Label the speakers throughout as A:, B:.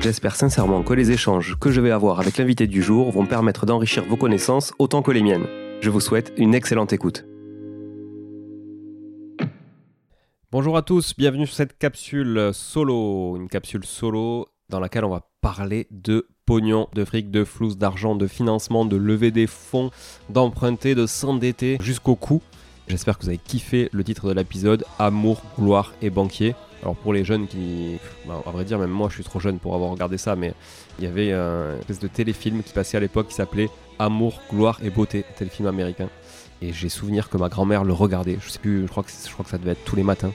A: J'espère sincèrement que les échanges que je vais avoir avec l'invité du jour vont permettre d'enrichir vos connaissances autant que les miennes. Je vous souhaite une excellente écoute. Bonjour à tous, bienvenue sur cette capsule solo, une capsule solo dans laquelle on va parler de pognon, de fric, de flouze, d'argent, de financement, de lever des fonds, d'emprunter, de s'endetter jusqu'au cou. J'espère que vous avez kiffé le titre de l'épisode Amour, gloire et banquier. Alors pour les jeunes qui, bah, à vrai dire, même moi je suis trop jeune pour avoir regardé ça, mais il y avait un espèce de téléfilm qui passait à l'époque qui s'appelait Amour, gloire et beauté, téléfilm américain. Et j'ai souvenir que ma grand-mère le regardait. Je sais plus, je crois que ça devait être tous les matins.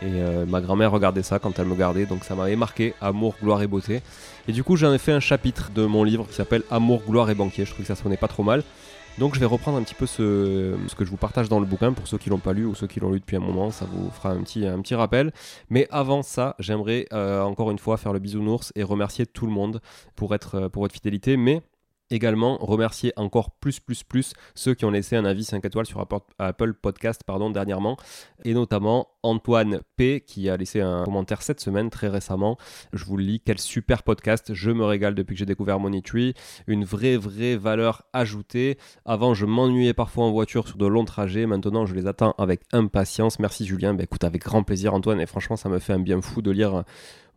A: Et euh, ma grand-mère regardait ça quand elle me gardait, donc ça m'avait marqué Amour, gloire et beauté. Et du coup, j'en ai fait un chapitre de mon livre qui s'appelle Amour, gloire et banquier. Je trouve que ça sonnait pas trop mal. Donc je vais reprendre un petit peu ce, que je vous partage dans le bouquin pour ceux qui l'ont pas lu ou ceux qui l'ont lu depuis un moment, ça vous fera un petit, rappel. Mais avant ça, j'aimerais euh, encore une fois faire le bisounours et remercier tout le monde euh, pour votre fidélité. Mais Également, remercier encore plus, plus, plus ceux qui ont laissé un avis 5 étoiles sur Apple Podcast pardon, dernièrement, et notamment Antoine P qui a laissé un commentaire cette semaine, très récemment. Je vous le lis, quel super podcast, je me régale depuis que j'ai découvert Tree. une vraie, vraie valeur ajoutée. Avant, je m'ennuyais parfois en voiture sur de longs trajets, maintenant je les attends avec impatience. Merci Julien, bah, écoute, avec grand plaisir Antoine, et franchement, ça me fait un bien fou de lire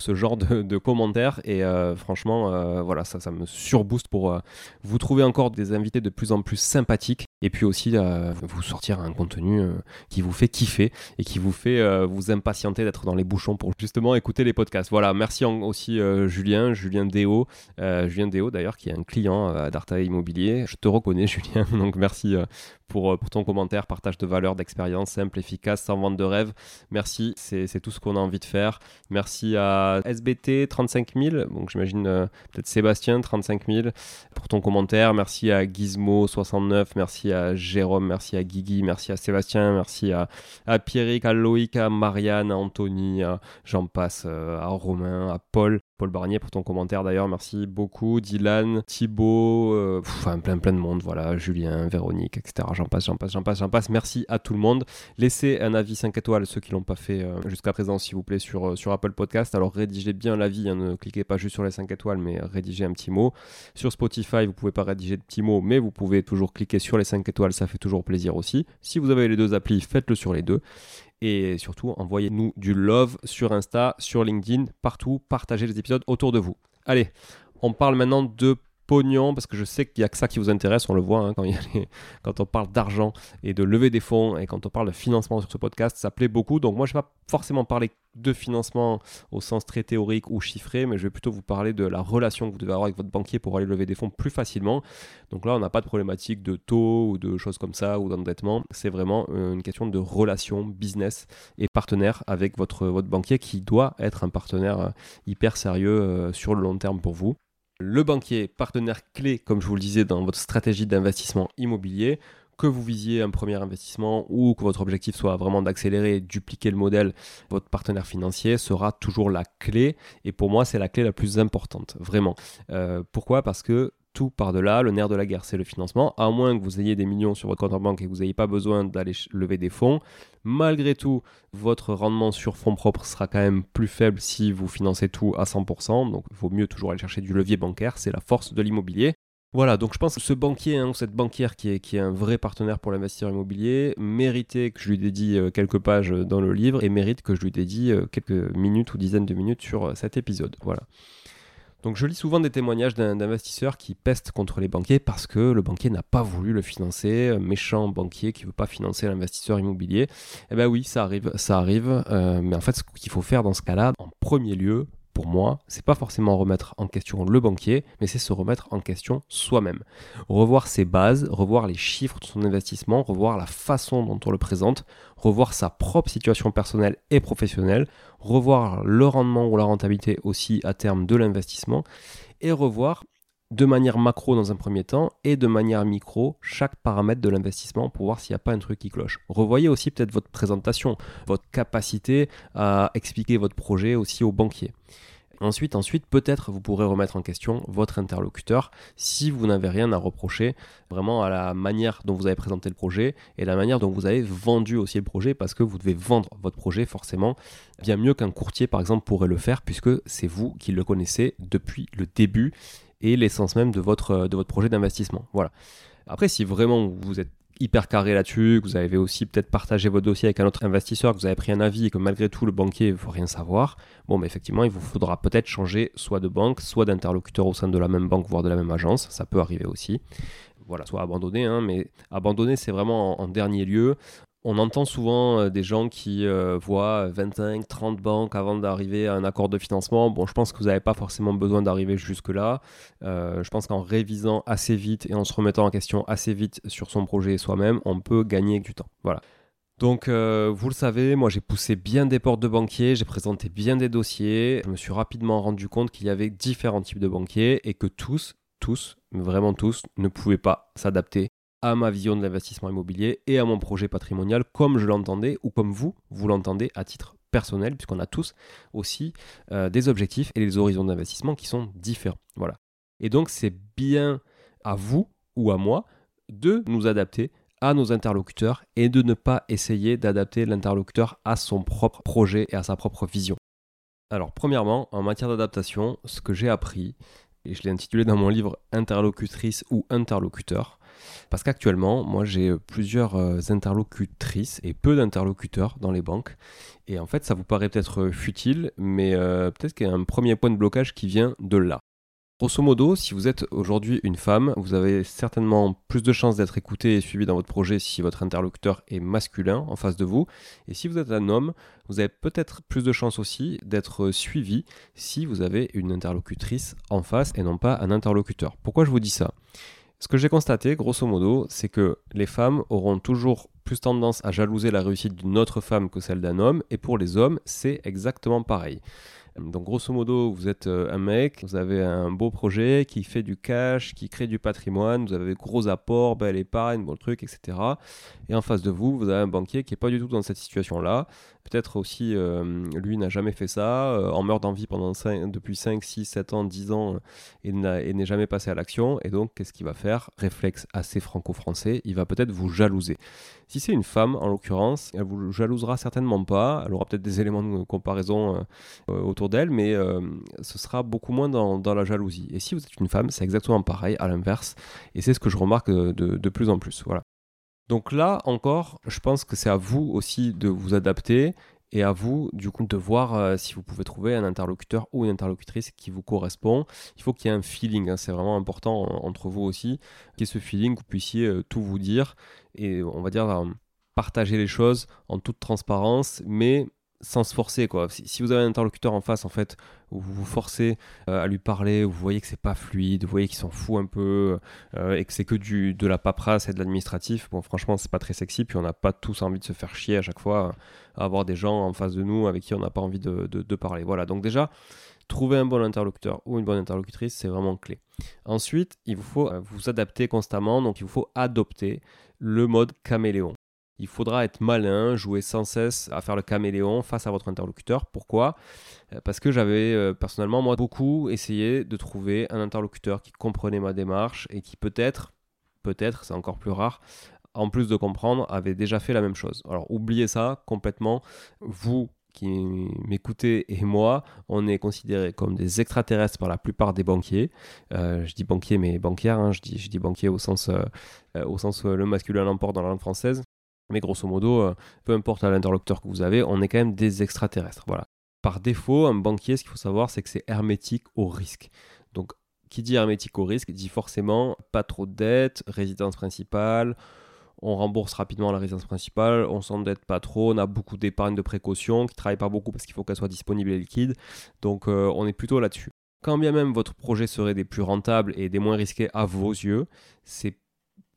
A: ce genre de, commentaires. Et euh, franchement, euh, voilà, ça, ça me surbooste pour euh, vous trouver encore des invités de plus en plus sympathiques. Et puis aussi vous sortir un contenu qui vous fait kiffer et qui vous fait vous impatienter d'être dans les bouchons pour justement écouter les podcasts. Voilà, merci aussi Julien, Julien Déo, Julien Déo d'ailleurs qui est un client d'Arta Immobilier. Je te reconnais Julien, donc merci pour, pour, ton commentaire, partage de valeurs, d'expérience simple, efficace, sans vente de rêve. Merci, c'est tout ce qu'on a envie de faire. Merci à SBT 35 000, donc j'imagine euh, peut-être Sébastien 35 000 pour ton commentaire. Merci à Gizmo 69, merci à Jérôme, merci à Guigui, merci à Sébastien, merci à, à Pierrick, à Loïc, à Marianne, à Anthony, j'en passe, euh, à Romain, à Paul. Paul Barnier pour ton commentaire d'ailleurs, merci beaucoup. Dylan, Thibaut, euh, plein plein de monde, voilà, Julien, Véronique, etc. J'en passe, j'en passe, j'en passe, j'en passe. Merci à tout le monde. Laissez un avis 5 étoiles, ceux qui l'ont pas fait jusqu'à présent, s'il vous plaît, sur, sur Apple Podcast. Alors rédigez bien l'avis, hein, ne cliquez pas juste sur les 5 étoiles, mais rédigez un petit mot. Sur Spotify, vous pouvez pas rédiger de petits mots, mais vous pouvez toujours cliquer sur les 5 étoiles, ça fait toujours plaisir aussi. Si vous avez les deux applis, faites-le sur les deux. Et surtout, envoyez-nous du love sur Insta, sur LinkedIn, partout, partagez les épisodes autour de vous. Allez, on parle maintenant de pognon, parce que je sais qu'il n'y a que ça qui vous intéresse, on le voit hein, quand, on parle d'argent et de lever des fonds et quand on parle de financement sur ce podcast, ça plaît beaucoup. Donc moi, je ne vais pas forcément parler de financement au sens très théorique ou chiffré, mais je vais plutôt vous parler de la relation que vous devez avoir avec votre banquier pour aller lever des fonds plus facilement. Donc là, on n'a pas de problématique de taux ou de choses comme ça ou d'endettement. C'est vraiment euh, une question de relation business et partenaire avec votre, votre banquier qui doit être un partenaire euh, hyper sérieux euh, sur le long terme pour vous le banquier, partenaire clé, comme je vous le disais, dans votre stratégie d'investissement immobilier, que vous visiez un premier investissement ou que votre objectif soit vraiment d'accélérer et dupliquer le modèle, votre partenaire financier sera toujours la clé. Et pour moi, c'est la clé la plus importante, vraiment. Euh, pourquoi? Parce que tout par-delà, le nerf de la guerre, c'est le financement. À moins que vous ayez des millions sur votre compte en banque et que vous n'ayez pas besoin d'aller lever des fonds. Malgré tout, votre rendement sur fonds propres sera quand même plus faible si vous financez tout à 100%. Donc il vaut mieux toujours aller chercher du levier bancaire, c'est la force de l'immobilier. Voilà, donc je pense que ce banquier hein, ou cette banquière qui est, un vrai partenaire pour l'investisseur immobilier méritait que je lui dédie euh, quelques pages dans le livre et mérite que je lui dédie euh, quelques minutes ou dizaines de minutes sur euh, cet épisode. Voilà. Donc je lis souvent des témoignages d'investisseurs qui pestent contre les banquiers parce que le banquier n'a pas voulu le financer, méchant banquier qui veut pas financer l'investisseur immobilier. Eh bien oui, ça arrive, ça arrive. Euh, mais en fait, ce qu'il faut faire dans ce cas-là, en premier lieu, pour moi, c'est pas forcément remettre en question le banquier, mais c'est se remettre en question soi-même. Revoir ses bases, revoir les chiffres de son investissement, revoir la façon dont on le présente, revoir sa propre situation personnelle et professionnelle, revoir le rendement ou la rentabilité aussi à terme de l'investissement, et revoir de manière macro dans un premier temps et de manière micro chaque paramètre de l'investissement pour voir s'il n'y a pas un truc qui cloche. Revoyez aussi peut-être votre présentation, votre capacité à expliquer votre projet aussi aux banquiers. Ensuite, ensuite, peut-être vous pourrez remettre en question votre interlocuteur si vous n'avez rien à reprocher vraiment à la manière dont vous avez présenté le projet et la manière dont vous avez vendu aussi le projet parce que vous devez vendre votre projet forcément bien mieux qu'un courtier par exemple pourrait le faire puisque c'est vous qui le connaissez depuis le début et l'essence même de votre, de votre projet d'investissement. Voilà. Après, si vraiment vous êtes hyper carré là-dessus, que vous avez aussi peut-être partagé votre dossier avec un autre investisseur, que vous avez pris un avis et que malgré tout le banquier ne veut rien savoir, bon, mais effectivement, il vous faudra peut-être changer soit de banque, soit d'interlocuteur au sein de la même banque, voire de la même agence. Ça peut arriver aussi. Voilà, soit abandonner, hein, mais abandonner, c'est vraiment en, dernier lieu. On entend souvent euh, des gens qui euh, voient 25, 30 banques avant d'arriver à un accord de financement. Bon, je pense que vous n'avez pas forcément besoin d'arriver jusque-là. Euh, je pense qu'en révisant assez vite et en se remettant en question assez vite sur son projet soi-même, on peut gagner du temps. Voilà. Donc, vous le savez, moi j'ai poussé bien des portes de banquiers, j'ai présenté bien des dossiers. Je me suis rapidement rendu compte qu'il y avait différents types de banquiers et que tous, tous, vraiment tous, ne pouvaient pas s'adapter à ma vision de l'investissement immobilier et à mon projet patrimonial comme je l'entendais ou comme vous, vous l'entendez à titre personnel, puisqu'on a tous aussi euh, des objectifs et des horizons d'investissement qui sont différents. Voilà. Et donc c'est bien à vous ou à moi de nous adapter à nos interlocuteurs et de ne pas essayer d'adapter l'interlocuteur à son propre projet et à sa propre vision. Alors premièrement, en matière d'adaptation, ce que j'ai appris, et je l'ai intitulé dans mon livre Interlocutrice ou interlocuteur, parce qu'actuellement, moi, j'ai euh, plusieurs euh, interlocutrices et peu d'interlocuteurs dans les banques. Et en fait, ça vous paraît peut-être euh, futile, mais peut-être qu'il y a un premier point de blocage qui vient de là. Grosso modo, si vous êtes aujourd'hui une femme, vous avez certainement plus de chances d'être écouté et suivi dans votre projet si votre interlocuteur est masculin en face de vous. Et si vous êtes un homme, vous avez peut-être plus de chances aussi d'être suivi si vous avez une interlocutrice en face et non pas un interlocuteur. Pourquoi je vous dis ça? Ce que j'ai constaté, grosso modo, c'est que les femmes auront toujours plus tendance à jalouser la réussite d'une autre femme que celle d'un homme, et pour les hommes, c'est exactement pareil. Donc grosso modo, vous êtes euh, un mec, vous avez un beau projet qui fait du cash, qui crée du patrimoine, vous avez gros apports, belle épargne, bon truc, etc. Et en face de vous, vous avez un banquier qui n'est pas du tout dans cette situation-là. Peut-être aussi, euh, lui n'a jamais fait ça, euh, en meurt d'envie pendant depuis 5, 6, 7 ans, 10 ans, et n'est jamais passé à l'action. Et donc, qu'est-ce qu'il va faire? Réflexe assez franco-français, il va peut-être vous jalouser. Si c'est une femme, en l'occurrence, elle vous jalousera certainement pas. Elle aura peut-être des éléments de comparaison autour d'elle, mais euh, ce sera beaucoup moins dans, la jalousie. Et si vous êtes une femme, c'est exactement pareil, à l'inverse. Et c'est ce que je remarque de, plus en plus. Voilà. Donc là encore, je pense que c'est à vous aussi de vous adapter et à vous, du coup, de voir euh, si vous pouvez trouver un interlocuteur ou une interlocutrice qui vous correspond. Il faut qu'il y ait un feeling, hein. c'est vraiment important entre vous aussi, qu'il y ait ce feeling, que vous puissiez euh, tout vous dire et on va dire partager les choses en toute transparence, mais sans se forcer quoi. Si, vous avez un interlocuteur en face en fait où vous vous forcez euh, à lui parler, vous voyez que c'est pas fluide, vous voyez qu'il s'en fout un peu euh, et que c'est que du de la paperasse et de l'administratif, bon franchement c'est pas très sexy puis on n'a pas tous envie de se faire chier à chaque fois à avoir des gens en face de nous avec qui on n'a pas envie de, de, parler. Voilà donc déjà trouver un bon interlocuteur ou une bonne interlocutrice c'est vraiment clé. Ensuite il vous faut euh, vous adapter constamment donc il vous faut adopter le mode caméléon il faudra être malin, jouer sans cesse à faire le caméléon face à votre interlocuteur. Pourquoi? Euh, Parce que j'avais euh, personnellement, moi, beaucoup essayé de trouver un interlocuteur qui comprenait ma démarche et qui peut-être, peut-être, c'est encore plus rare, en plus de comprendre, avait déjà fait la même chose. Alors oubliez ça complètement. Vous qui m'écoutez et moi, on est considérés comme des extraterrestres par la plupart des banquiers. Euh, je dis banquier, mais banquière, hein. je, dis, banquier au sens, au sens le masculin l'emporte dans la langue française. Mais grosso modo, euh, peu importe l'interlocuteur que vous avez, on est quand même des extraterrestres. Voilà. Par défaut, un banquier, ce qu'il faut savoir, c'est que c'est hermétique au risque. Donc, qui dit hermétique au risque dit forcément pas trop de dettes, résidence principale, on rembourse rapidement la résidence principale, on s'endette pas trop, on a beaucoup d'épargne de précaution qui travaille pas beaucoup parce qu'il faut qu'elle soit disponible et liquide. Donc euh, on est plutôt là-dessus. Quand bien même votre projet serait des plus rentables et des moins risqués à vos yeux, c'est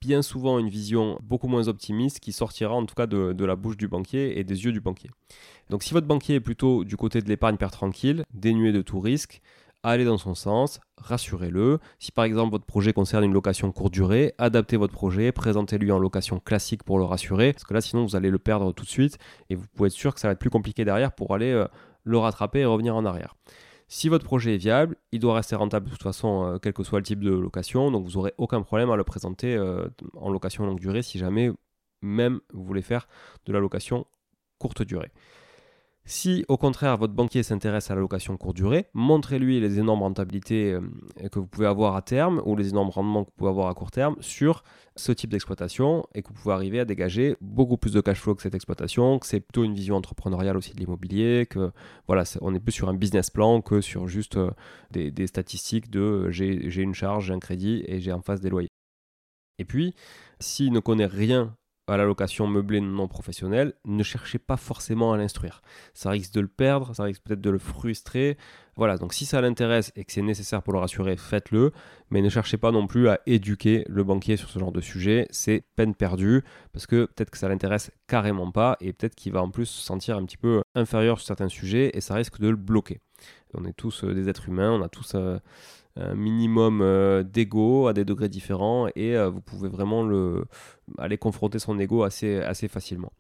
A: bien souvent une vision beaucoup moins optimiste qui sortira en tout cas de, la bouche du banquier et des yeux du banquier. Donc si votre banquier est plutôt du côté de l'épargne père tranquille, dénué de tout risque, allez dans son sens, rassurez-le. Si par exemple votre projet concerne une location courte durée, adaptez votre projet, présentez-lui en location classique pour le rassurer, parce que là sinon vous allez le perdre tout de suite et vous pouvez être sûr que ça va être plus compliqué derrière pour aller euh, le rattraper et revenir en arrière. Si votre projet est viable, il doit rester rentable de toute façon, euh, quel que soit le type de location, donc vous n'aurez aucun problème à le présenter euh, en location longue durée si jamais même vous voulez faire de la location courte durée. Si au contraire votre banquier s'intéresse à la location courte durée, montrez-lui les énormes rentabilités euh, que vous pouvez avoir à terme ou les énormes rendements que vous pouvez avoir à court terme sur ce type d'exploitation et que vous pouvez arriver à dégager beaucoup plus de cash flow que cette exploitation, que c'est plutôt une vision entrepreneuriale aussi de l'immobilier, que voilà, on est plus sur un business plan que sur juste euh, des, des statistiques de euh, j'ai une charge, j'ai un crédit et j'ai en face des loyers. Et puis, s'il ne connaît rien à la location meublée non professionnelle, ne cherchez pas forcément à l'instruire. Ça risque de le perdre, ça risque peut-être de le frustrer. Voilà, donc si ça l'intéresse et que c'est nécessaire pour le rassurer, faites-le, mais ne cherchez pas non plus à éduquer le banquier sur ce genre de sujet, c'est peine perdue, parce que peut-être que ça l'intéresse carrément pas, et peut-être qu'il va en plus se sentir un petit peu inférieur sur certains sujets, et ça risque de le bloquer. On est tous euh, des êtres humains, on a tous... Euh, un minimum euh, d'ego à des degrés différents et euh, vous pouvez vraiment le, aller confronter son ego assez, assez facilement.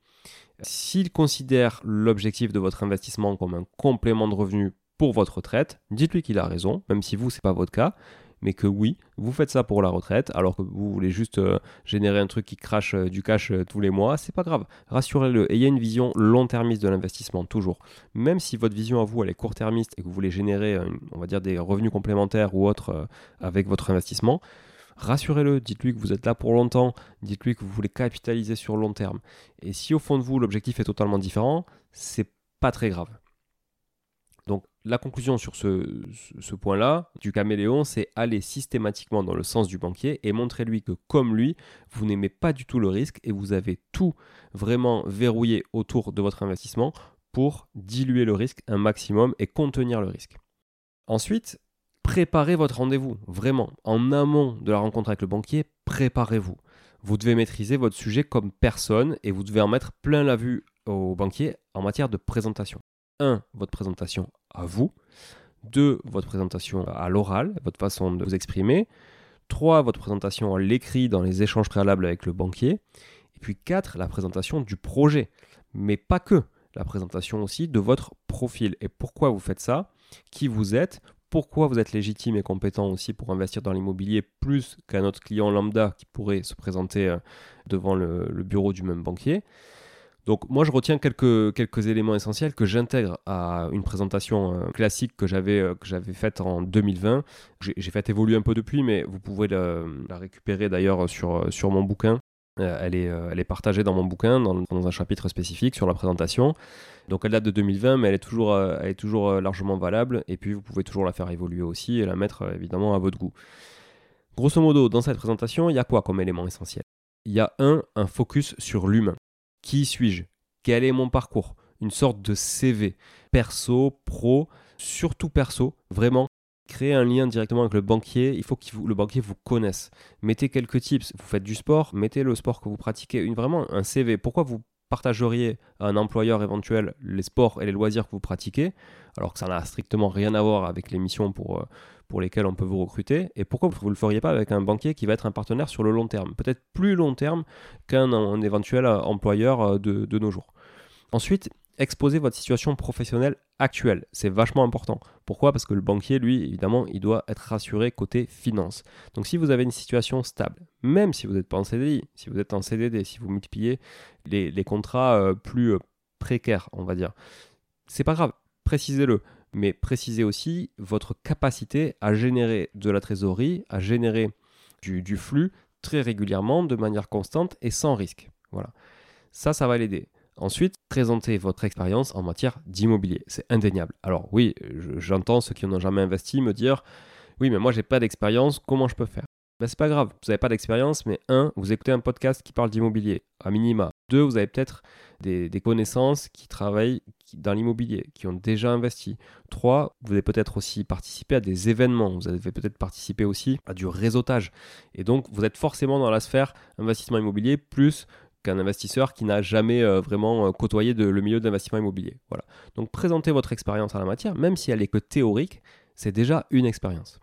A: S'il considère l'objectif de votre investissement comme un complément de revenu pour votre retraite, dites-lui qu'il a raison, même si vous, ce n'est pas votre cas mais que oui, vous faites ça pour la retraite, alors que vous voulez juste euh, générer un truc qui crache euh, du cash euh, tous les mois, c'est pas grave. Rassurez-le. Ayez une vision long-termiste de l'investissement, toujours. Même si votre vision à vous, elle est court-termiste et que vous voulez générer, on va dire, des revenus complémentaires ou autres avec votre investissement, rassurez-le, dites-lui que vous êtes là pour longtemps, dites-lui que vous voulez capitaliser sur long terme. Et si au fond de vous, l'objectif est totalement différent, c'est pas très grave. La conclusion sur ce, point-là du caméléon, c'est aller systématiquement dans le sens du banquier et montrer lui que comme lui, vous n'aimez pas du tout le risque et vous avez tout vraiment verrouillé autour de votre investissement pour diluer le risque un maximum et contenir le risque. Ensuite, préparez votre rendez-vous, vraiment. En amont de la rencontre avec le banquier, préparez-vous. Vous devez maîtriser votre sujet comme personne et vous devez en mettre plein la vue au banquier en matière de présentation. 1. Votre présentation à vous. 2. Votre présentation à l'oral, votre façon de vous exprimer. 3. Votre présentation à l'écrit dans les échanges préalables avec le banquier. Et puis 4. La présentation du projet. Mais pas que. La présentation aussi de votre profil. Et pourquoi vous faites ça? Qui vous êtes? Pourquoi vous êtes légitime et compétent aussi pour investir dans l'immobilier plus qu'un autre client lambda qui pourrait se présenter euh, devant le, le bureau du même banquier? Donc moi je retiens quelques, quelques éléments essentiels que j'intègre à une présentation euh, classique que j'avais euh, que j'avais faite en 2020. J'ai fait évoluer un peu depuis, mais vous pouvez la, récupérer d'ailleurs sur, sur mon bouquin. Euh, elle, est, elle est partagée dans mon bouquin, dans, dans, un chapitre spécifique sur la présentation. Donc elle date de 2020, mais elle est toujours, elle est toujours largement valable. Et puis vous pouvez toujours la faire évoluer aussi et la mettre évidemment à votre goût. Grosso modo, dans cette présentation, il y a quoi comme élément essentiel? Il y a un, un focus sur l'humain. Qui suis-je? Quel est mon parcours? Une sorte de CV. Perso, pro, surtout perso, vraiment. Créer un lien directement avec le banquier, il faut que le banquier vous connaisse. Mettez quelques tips. Vous faites du sport, mettez le sport que vous pratiquez. Vraiment un CV. Pourquoi vous partageriez à un employeur éventuel les sports et les loisirs que vous pratiquez, alors que ça n'a strictement rien à voir avec les missions pour, euh, lesquelles on peut vous recruter, et pourquoi vous ne le feriez pas avec un banquier qui va être un partenaire sur le long terme, peut-être plus long terme qu'un éventuel euh, employeur euh, de nos jours. Ensuite, exposez votre situation professionnelle actuelle. C'est vachement important. Pourquoi? Parce que le banquier, lui, évidemment, il doit être rassuré côté finance. Donc si vous avez une situation stable, même si vous n'êtes pas en CDI, si vous êtes en CDD, si vous multipliez les, contrats euh, plus euh, précaires, on va dire, c'est pas grave, précisez-le. Mais précisez aussi votre capacité à générer de la trésorerie, à générer du, du flux très régulièrement, de manière constante et sans risque. Voilà. Ça, ça va l'aider. Ensuite, présentez votre expérience en matière d'immobilier. C'est indéniable. Alors oui, j'entends ceux qui n'ont jamais investi me dire oui, mais moi j'ai pas d'expérience, comment je peux faire? Ben, C'est pas grave, vous n'avez pas d'expérience, mais un, vous écoutez un podcast qui parle d'immobilier, à minima. Deux, vous avez peut-être des, connaissances qui travaillent dans l'immobilier, qui ont déjà investi. Trois, vous avez peut-être aussi participé à des événements, vous avez peut-être participé aussi à du réseautage. Et donc, vous êtes forcément dans la sphère investissement immobilier plus qu'un investisseur qui n'a jamais euh, vraiment euh, côtoyé le milieu d'investissement immobilier. Voilà. Donc présentez votre expérience en la matière, même si elle est que théorique, C'est déjà une expérience.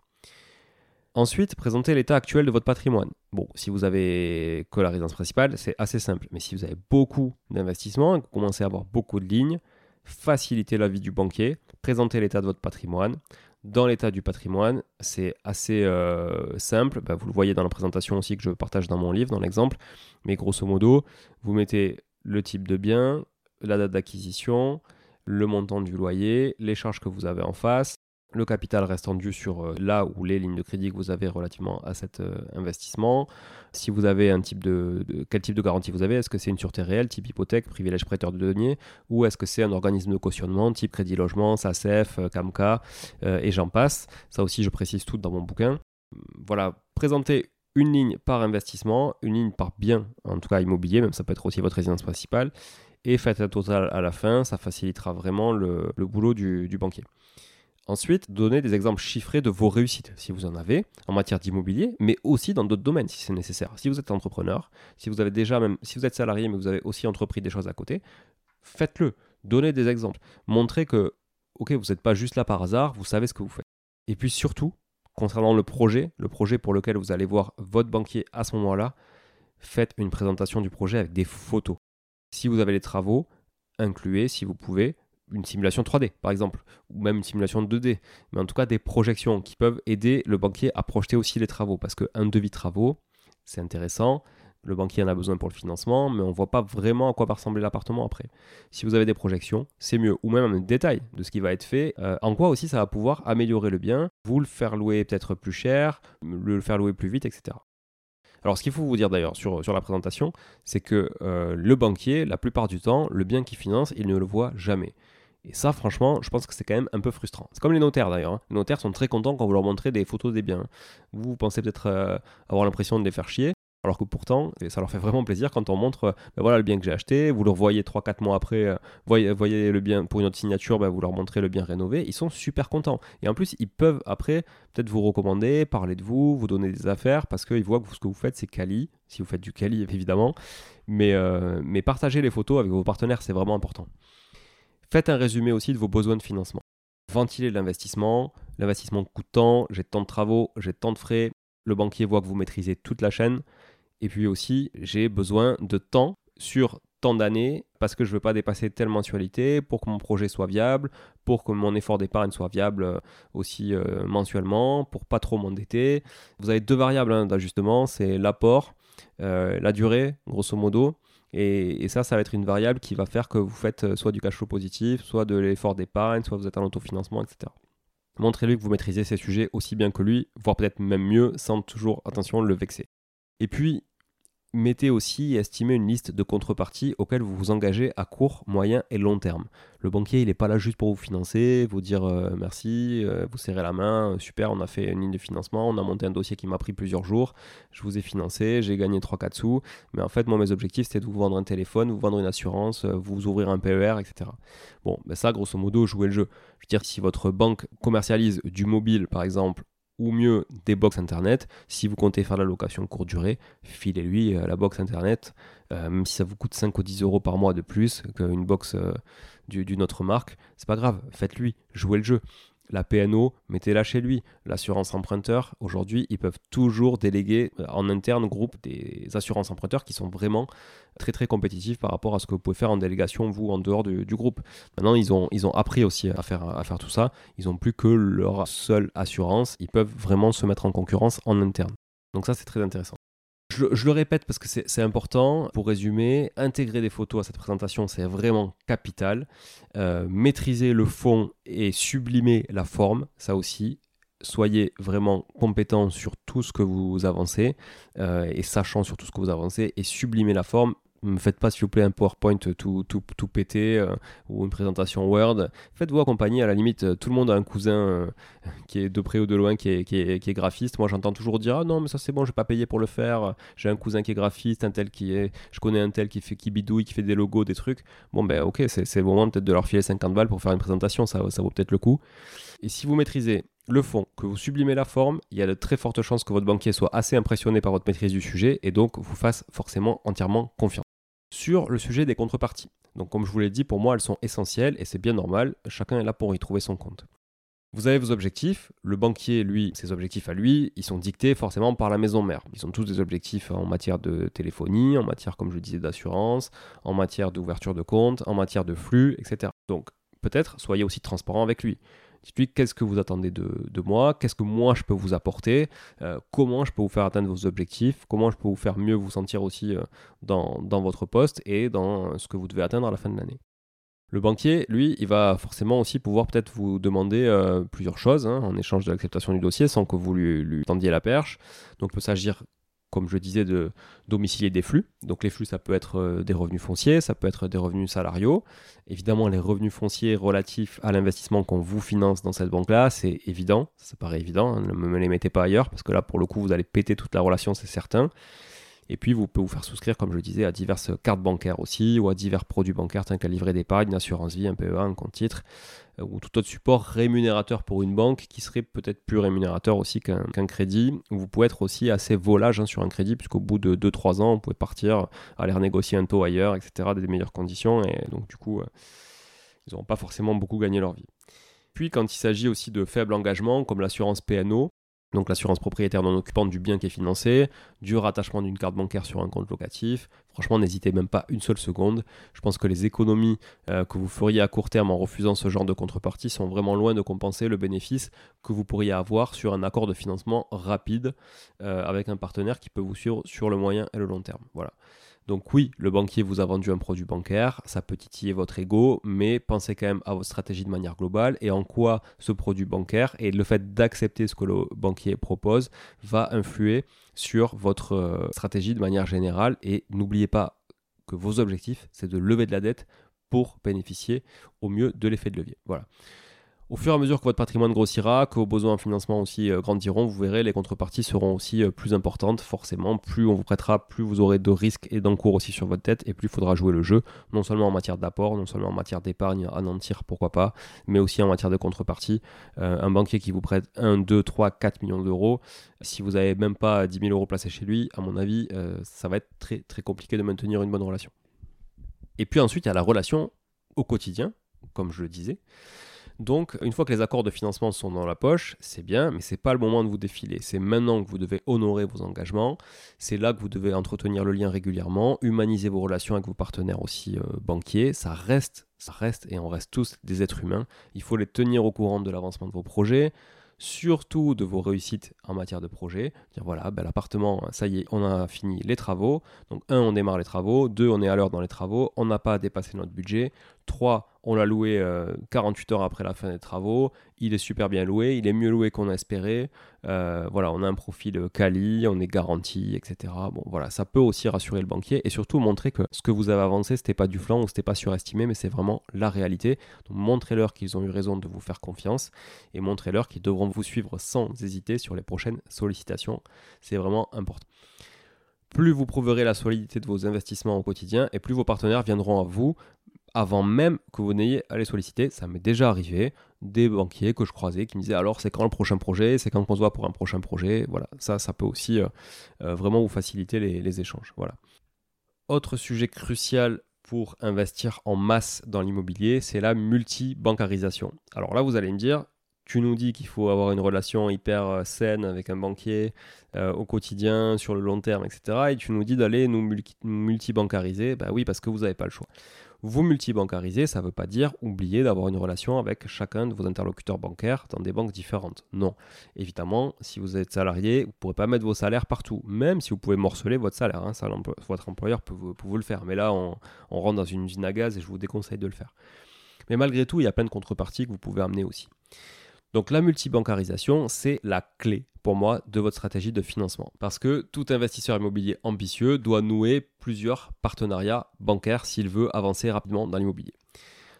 A: Ensuite, présentez l'état actuel de votre patrimoine. Bon, si vous avez que la résidence principale, c'est assez simple. Mais si vous avez beaucoup d'investissements et que vous commencez à avoir beaucoup de lignes, facilitez la vie du banquier, présentez l'état de votre patrimoine. Dans l'état du patrimoine, c'est assez euh, simple. Bah, vous le voyez dans la présentation aussi que je partage dans mon livre, dans l'exemple. Mais grosso modo, vous mettez le type de bien, la date d'acquisition, le montant du loyer, les charges que vous avez en face, le capital restant dû sur euh, là ou les lignes de crédit que vous avez relativement à cet euh, investissement. Si vous avez un type de, Quel type de garantie vous avez? Est-ce que c'est une sûreté réelle, type hypothèque, privilège prêteur de deniers? Ou est-ce que c'est un organisme de cautionnement, type crédit logement, SACEF, euh, CAMCA, et j'en passe? Ça aussi, je précise tout dans mon bouquin. Voilà, présenter une ligne par investissement, une ligne par bien, en tout cas immobilier, même ça peut être aussi votre résidence principale, et faites un total à la fin, ça facilitera vraiment le, boulot du banquier. Ensuite, donnez des exemples chiffrés de vos réussites, si vous en avez, en matière d'immobilier, mais aussi dans d'autres domaines, si c'est nécessaire. Si vous êtes entrepreneur, si vous avez déjà même, si vous êtes salarié, mais vous avez aussi entrepris des choses à côté, faites-le. Donnez des exemples. Montrez que, ok, vous n'êtes pas juste là par hasard, vous savez ce que vous faites. Et puis surtout, concernant le projet, le projet pour lequel vous allez voir votre banquier à ce moment-là, faites une présentation du projet avec des photos. Si vous avez les travaux, incluez, si vous pouvez, une simulation 3D, par exemple, ou même une simulation 2D, mais en tout cas des projections qui peuvent aider le banquier à projeter aussi les travaux, parce qu'un devis travaux, c'est intéressant, le banquier en a besoin pour le financement, mais on ne voit pas vraiment à quoi va ressembler l'appartement après. Si vous avez des projections, c'est mieux, ou même un détail de ce qui va être fait, euh, en quoi aussi ça va pouvoir améliorer le bien, vous le faire louer peut-être plus cher, le faire louer plus vite, etc. Alors, ce qu'il faut vous dire d'ailleurs sur, la présentation, c'est que euh, le banquier, la plupart du temps, le bien qu'il finance, il ne le voit jamais. Et ça, franchement, je pense que c'est quand même un peu frustrant. C'est comme les notaires d'ailleurs. Hein. Les notaires sont très contents quand vous leur montrez des photos des biens. Vous, pensez peut-être euh, avoir l'impression de les faire chier, alors que pourtant, ça leur fait vraiment plaisir quand on montre euh, ben voilà le bien que j'ai acheté, vous le revoyez 3-4 mois après, euh, voyez, voyez, le bien pour une autre signature, ben vous leur montrez le bien rénové, ils sont super contents. Et en plus, ils peuvent après peut-être vous recommander, parler de vous, vous donner des affaires, parce qu'ils voient que ce que vous faites, c'est quali, si vous faites du quali évidemment, mais, mais partager les photos avec vos partenaires, c'est vraiment important. Faites un résumé aussi de vos besoins de financement. Ventilez l'investissement. L'investissement coûte tant, j'ai tant de travaux, j'ai tant de frais. Le banquier voit que vous maîtrisez toute la chaîne. Et puis aussi, j'ai besoin de temps sur tant d'années parce que je ne veux pas dépasser telle mensualité pour que mon projet soit viable, pour que mon effort d'épargne soit viable euh, aussi euh, mensuellement, pour pas trop m'endetter. Vous avez deux variables hein, d'ajustement, c'est l'apport, euh, la durée, grosso modo, et, ça, ça va être une variable qui va faire que vous faites euh, soit du cash flow positif, soit de l'effort d'épargne, soit vous êtes en autofinancement, etc. Montrez-lui que vous maîtrisez ces sujets aussi bien que lui, voire peut-être même mieux, sans toujours, attention, le vexer. Et puis, mettez aussi et estimez une liste de contreparties auxquelles vous vous engagez à court, moyen et long terme. Le banquier, il n'est pas là juste pour vous financer, vous dire euh, merci, euh, vous serrer la main, super, on a fait une ligne de financement, on a monté un dossier qui m'a pris plusieurs jours, je vous ai financé, j'ai gagné 3-4 sous, mais en fait, moi, mes objectifs, c'était de vous vendre un téléphone, vous vendre une assurance, euh, vous ouvrir un PER, etc. Bon, ben ça, grosso modo, jouez le jeu. Je veux dire, si votre banque commercialise du mobile, par exemple, ou mieux des box internet. Si vous comptez faire la location courte durée, filez-lui euh, la box internet, euh, même si ça vous coûte 5 ou 10 euros par mois de plus qu'une box euh, d'une autre marque, c'est pas grave, faites-lui, jouez le jeu. La PNO, mettez-la chez lui. L'assurance emprunteur, aujourd'hui, ils peuvent toujours déléguer euh, en interne groupe des assurances emprunteurs qui sont vraiment très très compétitifs par rapport à ce que vous pouvez faire en délégation, vous, en dehors du, groupe. Maintenant, ils ont, appris aussi à faire, à faire tout ça. Ils n'ont plus que leur seule assurance. Ils peuvent vraiment se mettre en concurrence en interne. Donc ça, c'est très intéressant. Je, le répète parce que c'est important. Pour résumer, intégrer des photos à cette présentation, c'est vraiment capital. Euh, maîtriser le fond et sublimer la forme, ça aussi. Soyez vraiment compétent sur tout ce que vous avancez euh, et sachant sur tout ce que vous avancez et sublimer la forme me faites pas s'il vous plaît un PowerPoint tout, tout, tout pété euh, ou une présentation Word. Faites-vous accompagner, à la limite, euh, tout le monde a un cousin euh, qui est de près ou de loin qui est, qui est, qui est graphiste. Moi j'entends toujours dire Ah non, mais ça c'est bon, je vais pas payer pour le faire. J'ai un cousin qui est graphiste, un tel qui est. Je connais un tel qui, fait, qui bidouille, qui fait des logos, des trucs. Bon ben ok, c'est le moment peut-être de leur filer 50 balles pour faire une présentation, ça, ça vaut peut-être le coup. Et si vous maîtrisez le fond, que vous sublimez la forme, il y a de très fortes chances que votre banquier soit assez impressionné par votre maîtrise du sujet et donc vous fasse forcément entièrement confiance sur le sujet des contreparties. Donc comme je vous l'ai dit, pour moi, elles sont essentielles et c'est bien normal, chacun est là pour y trouver son compte. Vous avez vos objectifs. Le banquier, lui, ses objectifs à lui, ils sont dictés forcément par la maison mère. Ils ont tous des objectifs en matière de téléphonie, en matière, comme je disais, d'assurance, en matière d'ouverture de compte, en matière de flux, etc. Donc, peut-être, soyez aussi transparent avec lui. Qu'est-ce que vous attendez de, moi, qu'est-ce que moi je peux vous apporter, euh, comment je peux vous faire atteindre vos objectifs, comment je peux vous faire mieux vous sentir aussi euh, dans, votre poste et dans ce que vous devez atteindre à la fin de l'année? Le banquier, lui, il va forcément aussi pouvoir peut-être vous demander euh, plusieurs choses hein, en échange de l'acceptation du dossier sans que vous lui, tendiez la perche. Donc, il peut s'agir, comme je disais, de domicilier des flux. Donc, les flux, ça peut être euh, des revenus fonciers, ça peut être des revenus salariaux. Évidemment, les revenus fonciers relatifs à l'investissement qu'on vous finance dans cette banque-là, c'est évident. Ça paraît évident. Hein, ne me les mettez pas ailleurs parce que là, pour le coup, vous allez péter toute la relation, c'est certain. Et puis, vous pouvez vous faire souscrire, comme je le disais, à diverses cartes bancaires aussi, ou à divers produits bancaires, tels qu'un livret d'épargne, une assurance vie, un PEA, un compte titre, euh, ou tout autre support rémunérateur pour une banque qui serait peut-être plus rémunérateur aussi qu'un crédit. Vous pouvez être aussi assez volage hein, sur un crédit, puisqu'au bout de 2-3 ans, vous pouvez partir, aller renégocier un taux ailleurs, etc., des meilleures conditions. Et donc, du coup, euh, ils n'auront pas forcément beaucoup gagné leur vie. Puis, quand il s'agit aussi de faibles engagements, comme l'assurance PNO, donc l'assurance propriétaire non occupante du bien qui est financé, du rattachement d'une carte bancaire sur un compte locatif. Franchement, n'hésitez même pas une seule seconde. Je pense que les économies euh, que vous feriez à court terme en refusant ce genre de contrepartie sont vraiment loin de compenser le bénéfice que vous pourriez avoir sur un accord de financement rapide euh, avec un partenaire qui peut vous suivre sur le moyen et le long terme. Voilà. Donc oui, le banquier vous a vendu un produit bancaire, ça peut titiller votre ego, mais pensez quand même à votre stratégie de manière globale et en quoi ce produit bancaire et le fait d'accepter ce que le banquier propose va influer sur votre euh, stratégie de manière générale. Et n'oubliez pas que vos objectifs, c'est de lever de la dette pour bénéficier au mieux de l'effet de levier. Voilà. Au fur et à mesure que votre patrimoine grossira, que vos besoins en financement aussi euh, grandiront, vous verrez, les contreparties seront aussi euh, plus importantes, forcément. Plus on vous prêtera, plus vous aurez de risques et d'encours aussi sur votre tête, et plus il faudra jouer le jeu, non seulement en matière d'apport, non seulement en matière d'épargne à nantir, pourquoi pas, mais aussi en matière de contrepartie. Euh, un banquier qui vous prête 1, 2, 3, 4 millions d'euros, si vous n'avez même pas 10 000 euros placés chez lui, à mon avis, ça va être très, très compliqué de maintenir une bonne relation. Et puis ensuite, il y a la relation au quotidien, comme je le disais. Donc, une fois que les accords de financement sont dans la poche, c'est bien, mais c'est pas le moment de vous défiler. C'est maintenant que vous devez honorer vos engagements. C'est là que vous devez entretenir le lien régulièrement, humaniser vos relations avec vos partenaires aussi euh, banquiers. Ça reste, ça reste, et on reste tous des êtres humains. Il faut les tenir au courant de l'avancement de vos projets surtout de vos réussites en matière de projet. Dire voilà, ben, l'appartement, ça y est, on a fini les travaux. Donc, un, on démarre les travaux. Deux, on est à l'heure dans les travaux. On n'a pas dépassé notre budget. Trois, on l'a loué 48 euh, heures après la fin des travaux. Il est super bien loué. Il est mieux loué qu'on a espéré. Euh, voilà, on a un profil quali, on est garanti, etc. Bon, voilà, ça peut aussi rassurer le banquier et surtout montrer que ce que vous avez avancé, c'était pas du flanc ou c'était pas surestimé, mais c'est vraiment la réalité. Donc, montrez-leur qu'ils ont eu raison de vous faire confiance et montrez-leur qu'ils devront vous suivre sans hésiter sur les prochaines sollicitations. C'est vraiment important plus vous prouverez la solidité de vos investissements au quotidien et plus vos partenaires viendront à vous avant même que vous n'ayez à les solliciter. Ça m'est déjà arrivé, des banquiers que je croisais qui me disaient alors c'est quand le prochain projet, c'est quand on se voit pour un prochain projet? Voilà, ça, ça peut aussi euh, euh, vraiment vous faciliter les, échanges. Voilà. Autre sujet crucial pour investir en masse dans l'immobilier, c'est la multi-bancarisation. Alors là, vous allez me dire, tu nous dis qu'il faut avoir une relation hyper euh, saine avec un banquier au quotidien, sur le long terme, etc. Et tu nous dis d'aller nous multi-bancariser. Bah oui, parce que vous n'avez pas le choix. Vous multibancariser, ça ne veut pas dire oublier d'avoir une relation avec chacun de vos interlocuteurs bancaires dans des banques différentes. Non. Évidemment, si vous êtes salarié, vous ne pourrez pas mettre vos salaires partout, même si vous pouvez morceler votre salaire. Hein, votre employeur peut vous, le faire. Mais là, on, on rentre dans une usine à gaz et je vous déconseille de le faire. Mais malgré tout, il y a plein de contreparties que vous pouvez amener aussi. Donc la multibancarisation, c'est la clé pour moi de votre stratégie de financement. Parce que tout investisseur immobilier ambitieux doit nouer plusieurs partenariats bancaires s'il veut avancer rapidement dans l'immobilier.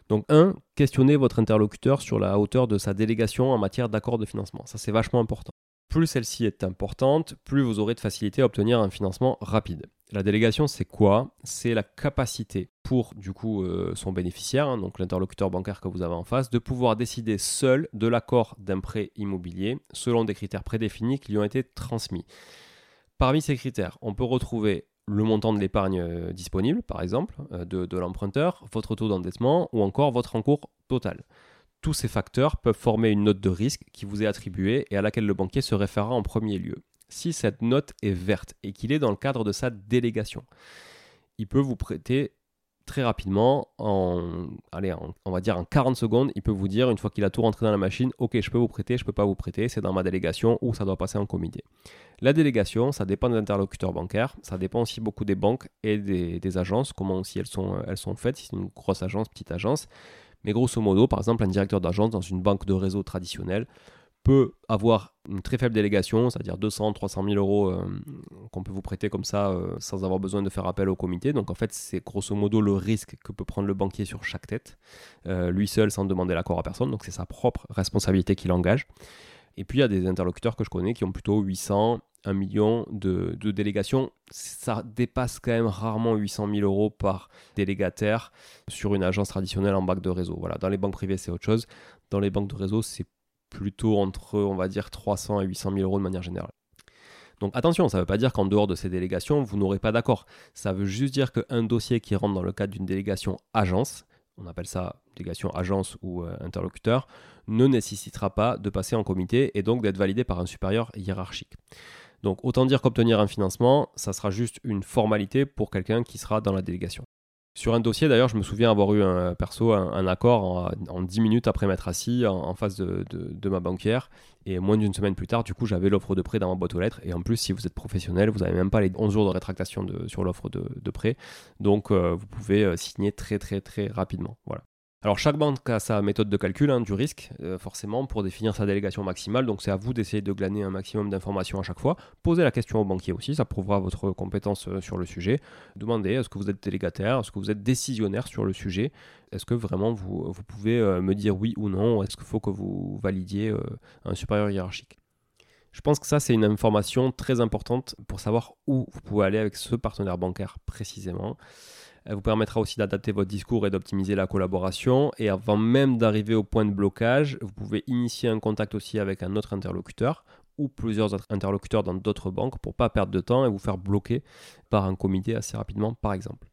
A: Donc 1, questionnez votre interlocuteur sur la hauteur de sa délégation en matière d'accord de financement. Ça c'est vachement important. Plus celle-ci est importante, plus vous aurez de facilité à obtenir un financement rapide. La délégation, c'est quoi? C'est la capacité pour du coup euh, son bénéficiaire, hein, donc l'interlocuteur bancaire que vous avez en face, de pouvoir décider seul de l'accord d'un prêt immobilier selon des critères prédéfinis qui lui ont été transmis. Parmi ces critères, on peut retrouver le montant de l'épargne euh, disponible, par exemple, euh, de, de l'emprunteur, votre taux d'endettement ou encore votre encours total. Tous ces facteurs peuvent former une note de risque qui vous est attribuée et à laquelle le banquier se référera en premier lieu. Si cette note est verte et qu'il est dans le cadre de sa délégation, il peut vous prêter très rapidement, en, allez, on va dire en 40 secondes, il peut vous dire, une fois qu'il a tout rentré dans la machine, ok, je peux vous prêter, je peux pas vous prêter, c'est dans ma délégation ou ça doit passer en comité. La délégation, ça dépend des interlocuteurs bancaires, ça dépend aussi beaucoup des banques et des, agences, comment elles sont, elles sont faites, si c'est une grosse agence, petite agence. Mais grosso modo, par exemple, un directeur d'agence dans une banque de réseau traditionnelle peut avoir une très faible délégation, c'est-à-dire 200, 300 000 euros euh, qu'on peut vous prêter comme ça euh, sans avoir besoin de faire appel au comité. Donc en fait, c'est grosso modo le risque que peut prendre le banquier sur chaque tête, euh, lui seul sans demander l'accord à personne. Donc c'est sa propre responsabilité qu'il engage. Et puis il y a des interlocuteurs que je connais qui ont plutôt 800, 1 million de, de délégations. Ça dépasse quand même rarement 800 000 euros par délégataire sur une agence traditionnelle en banque de réseau. Voilà, dans les banques privées, c'est autre chose. Dans les banques de réseau, c'est plutôt entre, on va dire, 300 et 800 000 euros de manière générale. Donc attention, ça ne veut pas dire qu'en dehors de ces délégations, vous n'aurez pas d'accord. Ça veut juste dire qu'un dossier qui rentre dans le cadre d'une délégation agence, on appelle ça délégation agence ou euh, interlocuteur, ne nécessitera pas de passer en comité et donc d'être validé par un supérieur hiérarchique. Donc autant dire qu'obtenir un financement, ça sera juste une formalité pour quelqu'un qui sera dans la délégation. Sur un dossier, d'ailleurs, je me souviens avoir eu un perso, un, accord en, 10 minutes après m'être assis en, face de, ma banquière. Et moins d'une semaine plus tard, du coup, j'avais l'offre de prêt dans ma boîte aux lettres. Et en plus, si vous êtes professionnel, vous n'avez même pas les 11 jours de rétractation sur l'offre de, prêt. Donc, euh, vous pouvez euh, signer très, très, très rapidement. Voilà. Alors chaque banque a sa méthode de calcul hein, du risque, euh, forcément, pour définir sa délégation maximale. Donc c'est à vous d'essayer de glaner un maximum d'informations à chaque fois. Posez la question au banquier aussi, ça prouvera votre compétence euh, sur le sujet. Demandez est-ce que vous êtes délégataire, est-ce que vous êtes décisionnaire sur le sujet, est-ce que vraiment vous, pouvez euh, me dire oui ou non, est-ce qu'il faut que vous validiez un supérieur hiérarchique? Je pense que ça, c'est une information très importante pour savoir où vous pouvez aller avec ce partenaire bancaire précisément. Elle vous permettra aussi d'adapter votre discours et d'optimiser la collaboration. Et avant même d'arriver au point de blocage, vous pouvez initier un contact aussi avec un autre interlocuteur ou plusieurs interlocuteurs dans d'autres banques pour ne pas perdre de temps et vous faire bloquer par un comité assez rapidement, par exemple.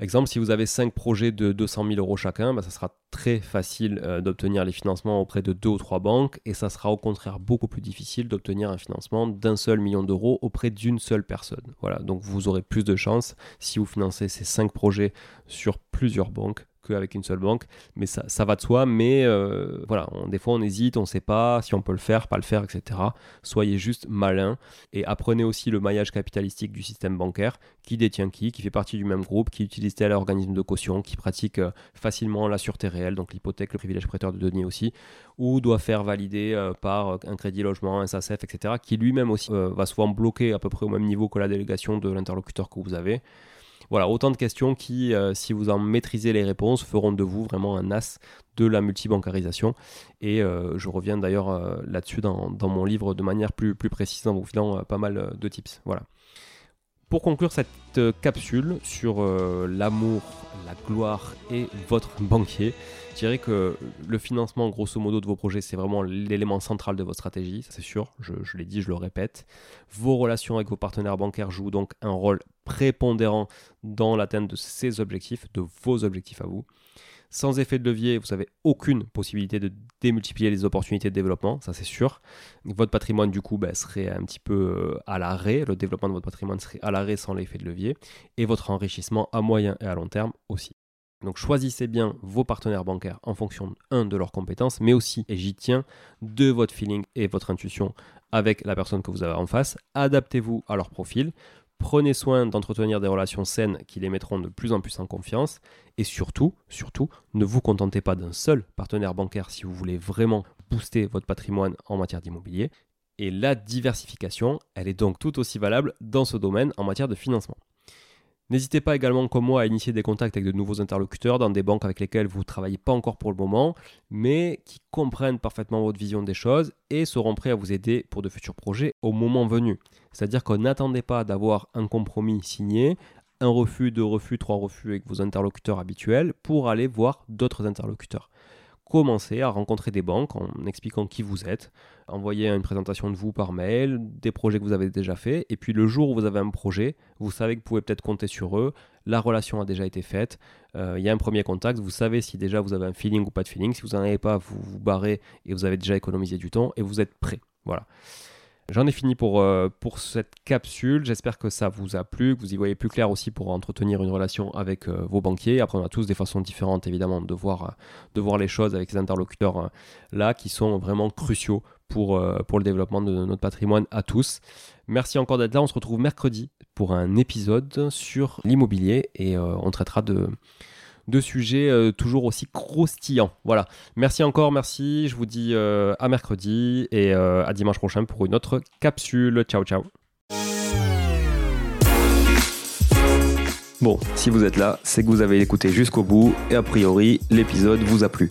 A: Exemple, si vous avez 5 projets de 200 000 euros chacun, bah, ça sera très facile euh, d'obtenir les financements auprès de deux ou trois banques et ça sera au contraire beaucoup plus difficile d'obtenir un financement d'un seul million d'euros auprès d'une seule personne. Voilà, donc vous aurez plus de chances si vous financez ces 5 projets sur plusieurs banques qu'avec une seule banque. Mais ça, va de soi. Mais euh, voilà, des fois on hésite, on ne sait pas si on peut le faire, pas le faire, etc. Soyez juste malin et apprenez aussi le maillage capitalistique du système bancaire. Qui détient qui, qui fait partie du même groupe, qui utilise tel organisme de caution, qui pratique euh, facilement la sûreté réelle, donc l'hypothèque, le privilège prêteur de deniers aussi, ou doit faire valider euh, par un crédit logement, un SACEF, etc. Qui lui-même aussi va souvent bloquer à peu près au même niveau que la délégation de l'interlocuteur que vous avez. Voilà, autant de questions qui, euh, si vous en maîtrisez les réponses, feront de vous vraiment un as de la multibancarisation. Et euh, je reviens d'ailleurs euh, là-dessus dans, mon livre de manière plus, plus précise en vous filant pas mal de tips. Voilà. Pour conclure cette capsule sur l'amour, la gloire et votre banquier, je dirais que le financement, grosso modo, de vos projets, c'est vraiment l'élément central de votre stratégie, c'est sûr, je, je l'ai dit, je le répète. Vos relations avec vos partenaires bancaires jouent donc un rôle prépondérant dans l'atteinte de ces objectifs, de vos objectifs à vous. Sans effet de levier, vous n'avez aucune possibilité de démultiplier les opportunités de développement, ça c'est sûr. Votre patrimoine du coup ben, serait un petit peu euh, à l'arrêt, le développement de votre patrimoine serait à l'arrêt sans l'effet de levier, et votre enrichissement à moyen et à long terme aussi. Donc choisissez bien vos partenaires bancaires en fonction, un, de leurs compétences, mais aussi, et j'y tiens, de votre feeling et votre intuition avec la personne que vous avez en face. Adaptez-vous à leur profil. Prenez soin d'entretenir des relations saines qui les mettront de plus en plus en confiance. Et surtout, surtout, ne vous contentez pas d'un seul partenaire bancaire si vous voulez vraiment booster votre patrimoine en matière d'immobilier. Et la diversification, elle est donc tout aussi valable dans ce domaine en matière de financement. N'hésitez pas également comme moi à initier des contacts avec de nouveaux interlocuteurs dans des banques avec lesquelles vous ne travaillez pas encore pour le moment, mais qui comprennent parfaitement votre vision des choses et seront prêts à vous aider pour de futurs projets au moment venu. C'est-à-dire qu'on n'attendait pas d'avoir un compromis signé, un refus, deux refus, trois refus avec vos interlocuteurs habituels pour aller voir d'autres interlocuteurs commencer à rencontrer des banques en expliquant qui vous êtes, envoyer une présentation de vous par mail, des projets que vous avez déjà faits, et puis le jour où vous avez un projet, vous savez que vous pouvez peut-être compter sur eux, la relation a déjà été faite, euh, il y a un premier contact, vous savez si déjà vous avez un feeling ou pas de feeling, si vous n'en avez pas, vous vous barrez et vous avez déjà économisé du temps et vous êtes prêt. Voilà. J'en ai fini pour, euh, pour cette capsule. J'espère que ça vous a plu, que vous y voyez plus clair aussi pour entretenir une relation avec euh, vos banquiers. Après, on a tous des façons différentes, évidemment, de voir, euh, les choses avec ces interlocuteurs là qui sont vraiment cruciaux pour, pour le développement de notre patrimoine à tous. Merci encore d'être là. On se retrouve mercredi pour un épisode sur l'immobilier et on traitera de de sujets euh, toujours aussi croustillants. Voilà. Merci encore, merci. Je vous dis euh, à mercredi et euh, à dimanche prochain pour une autre capsule. Ciao, ciao. Bon, si vous êtes là, c'est que vous avez écouté jusqu'au bout et a priori, l'épisode vous a plu.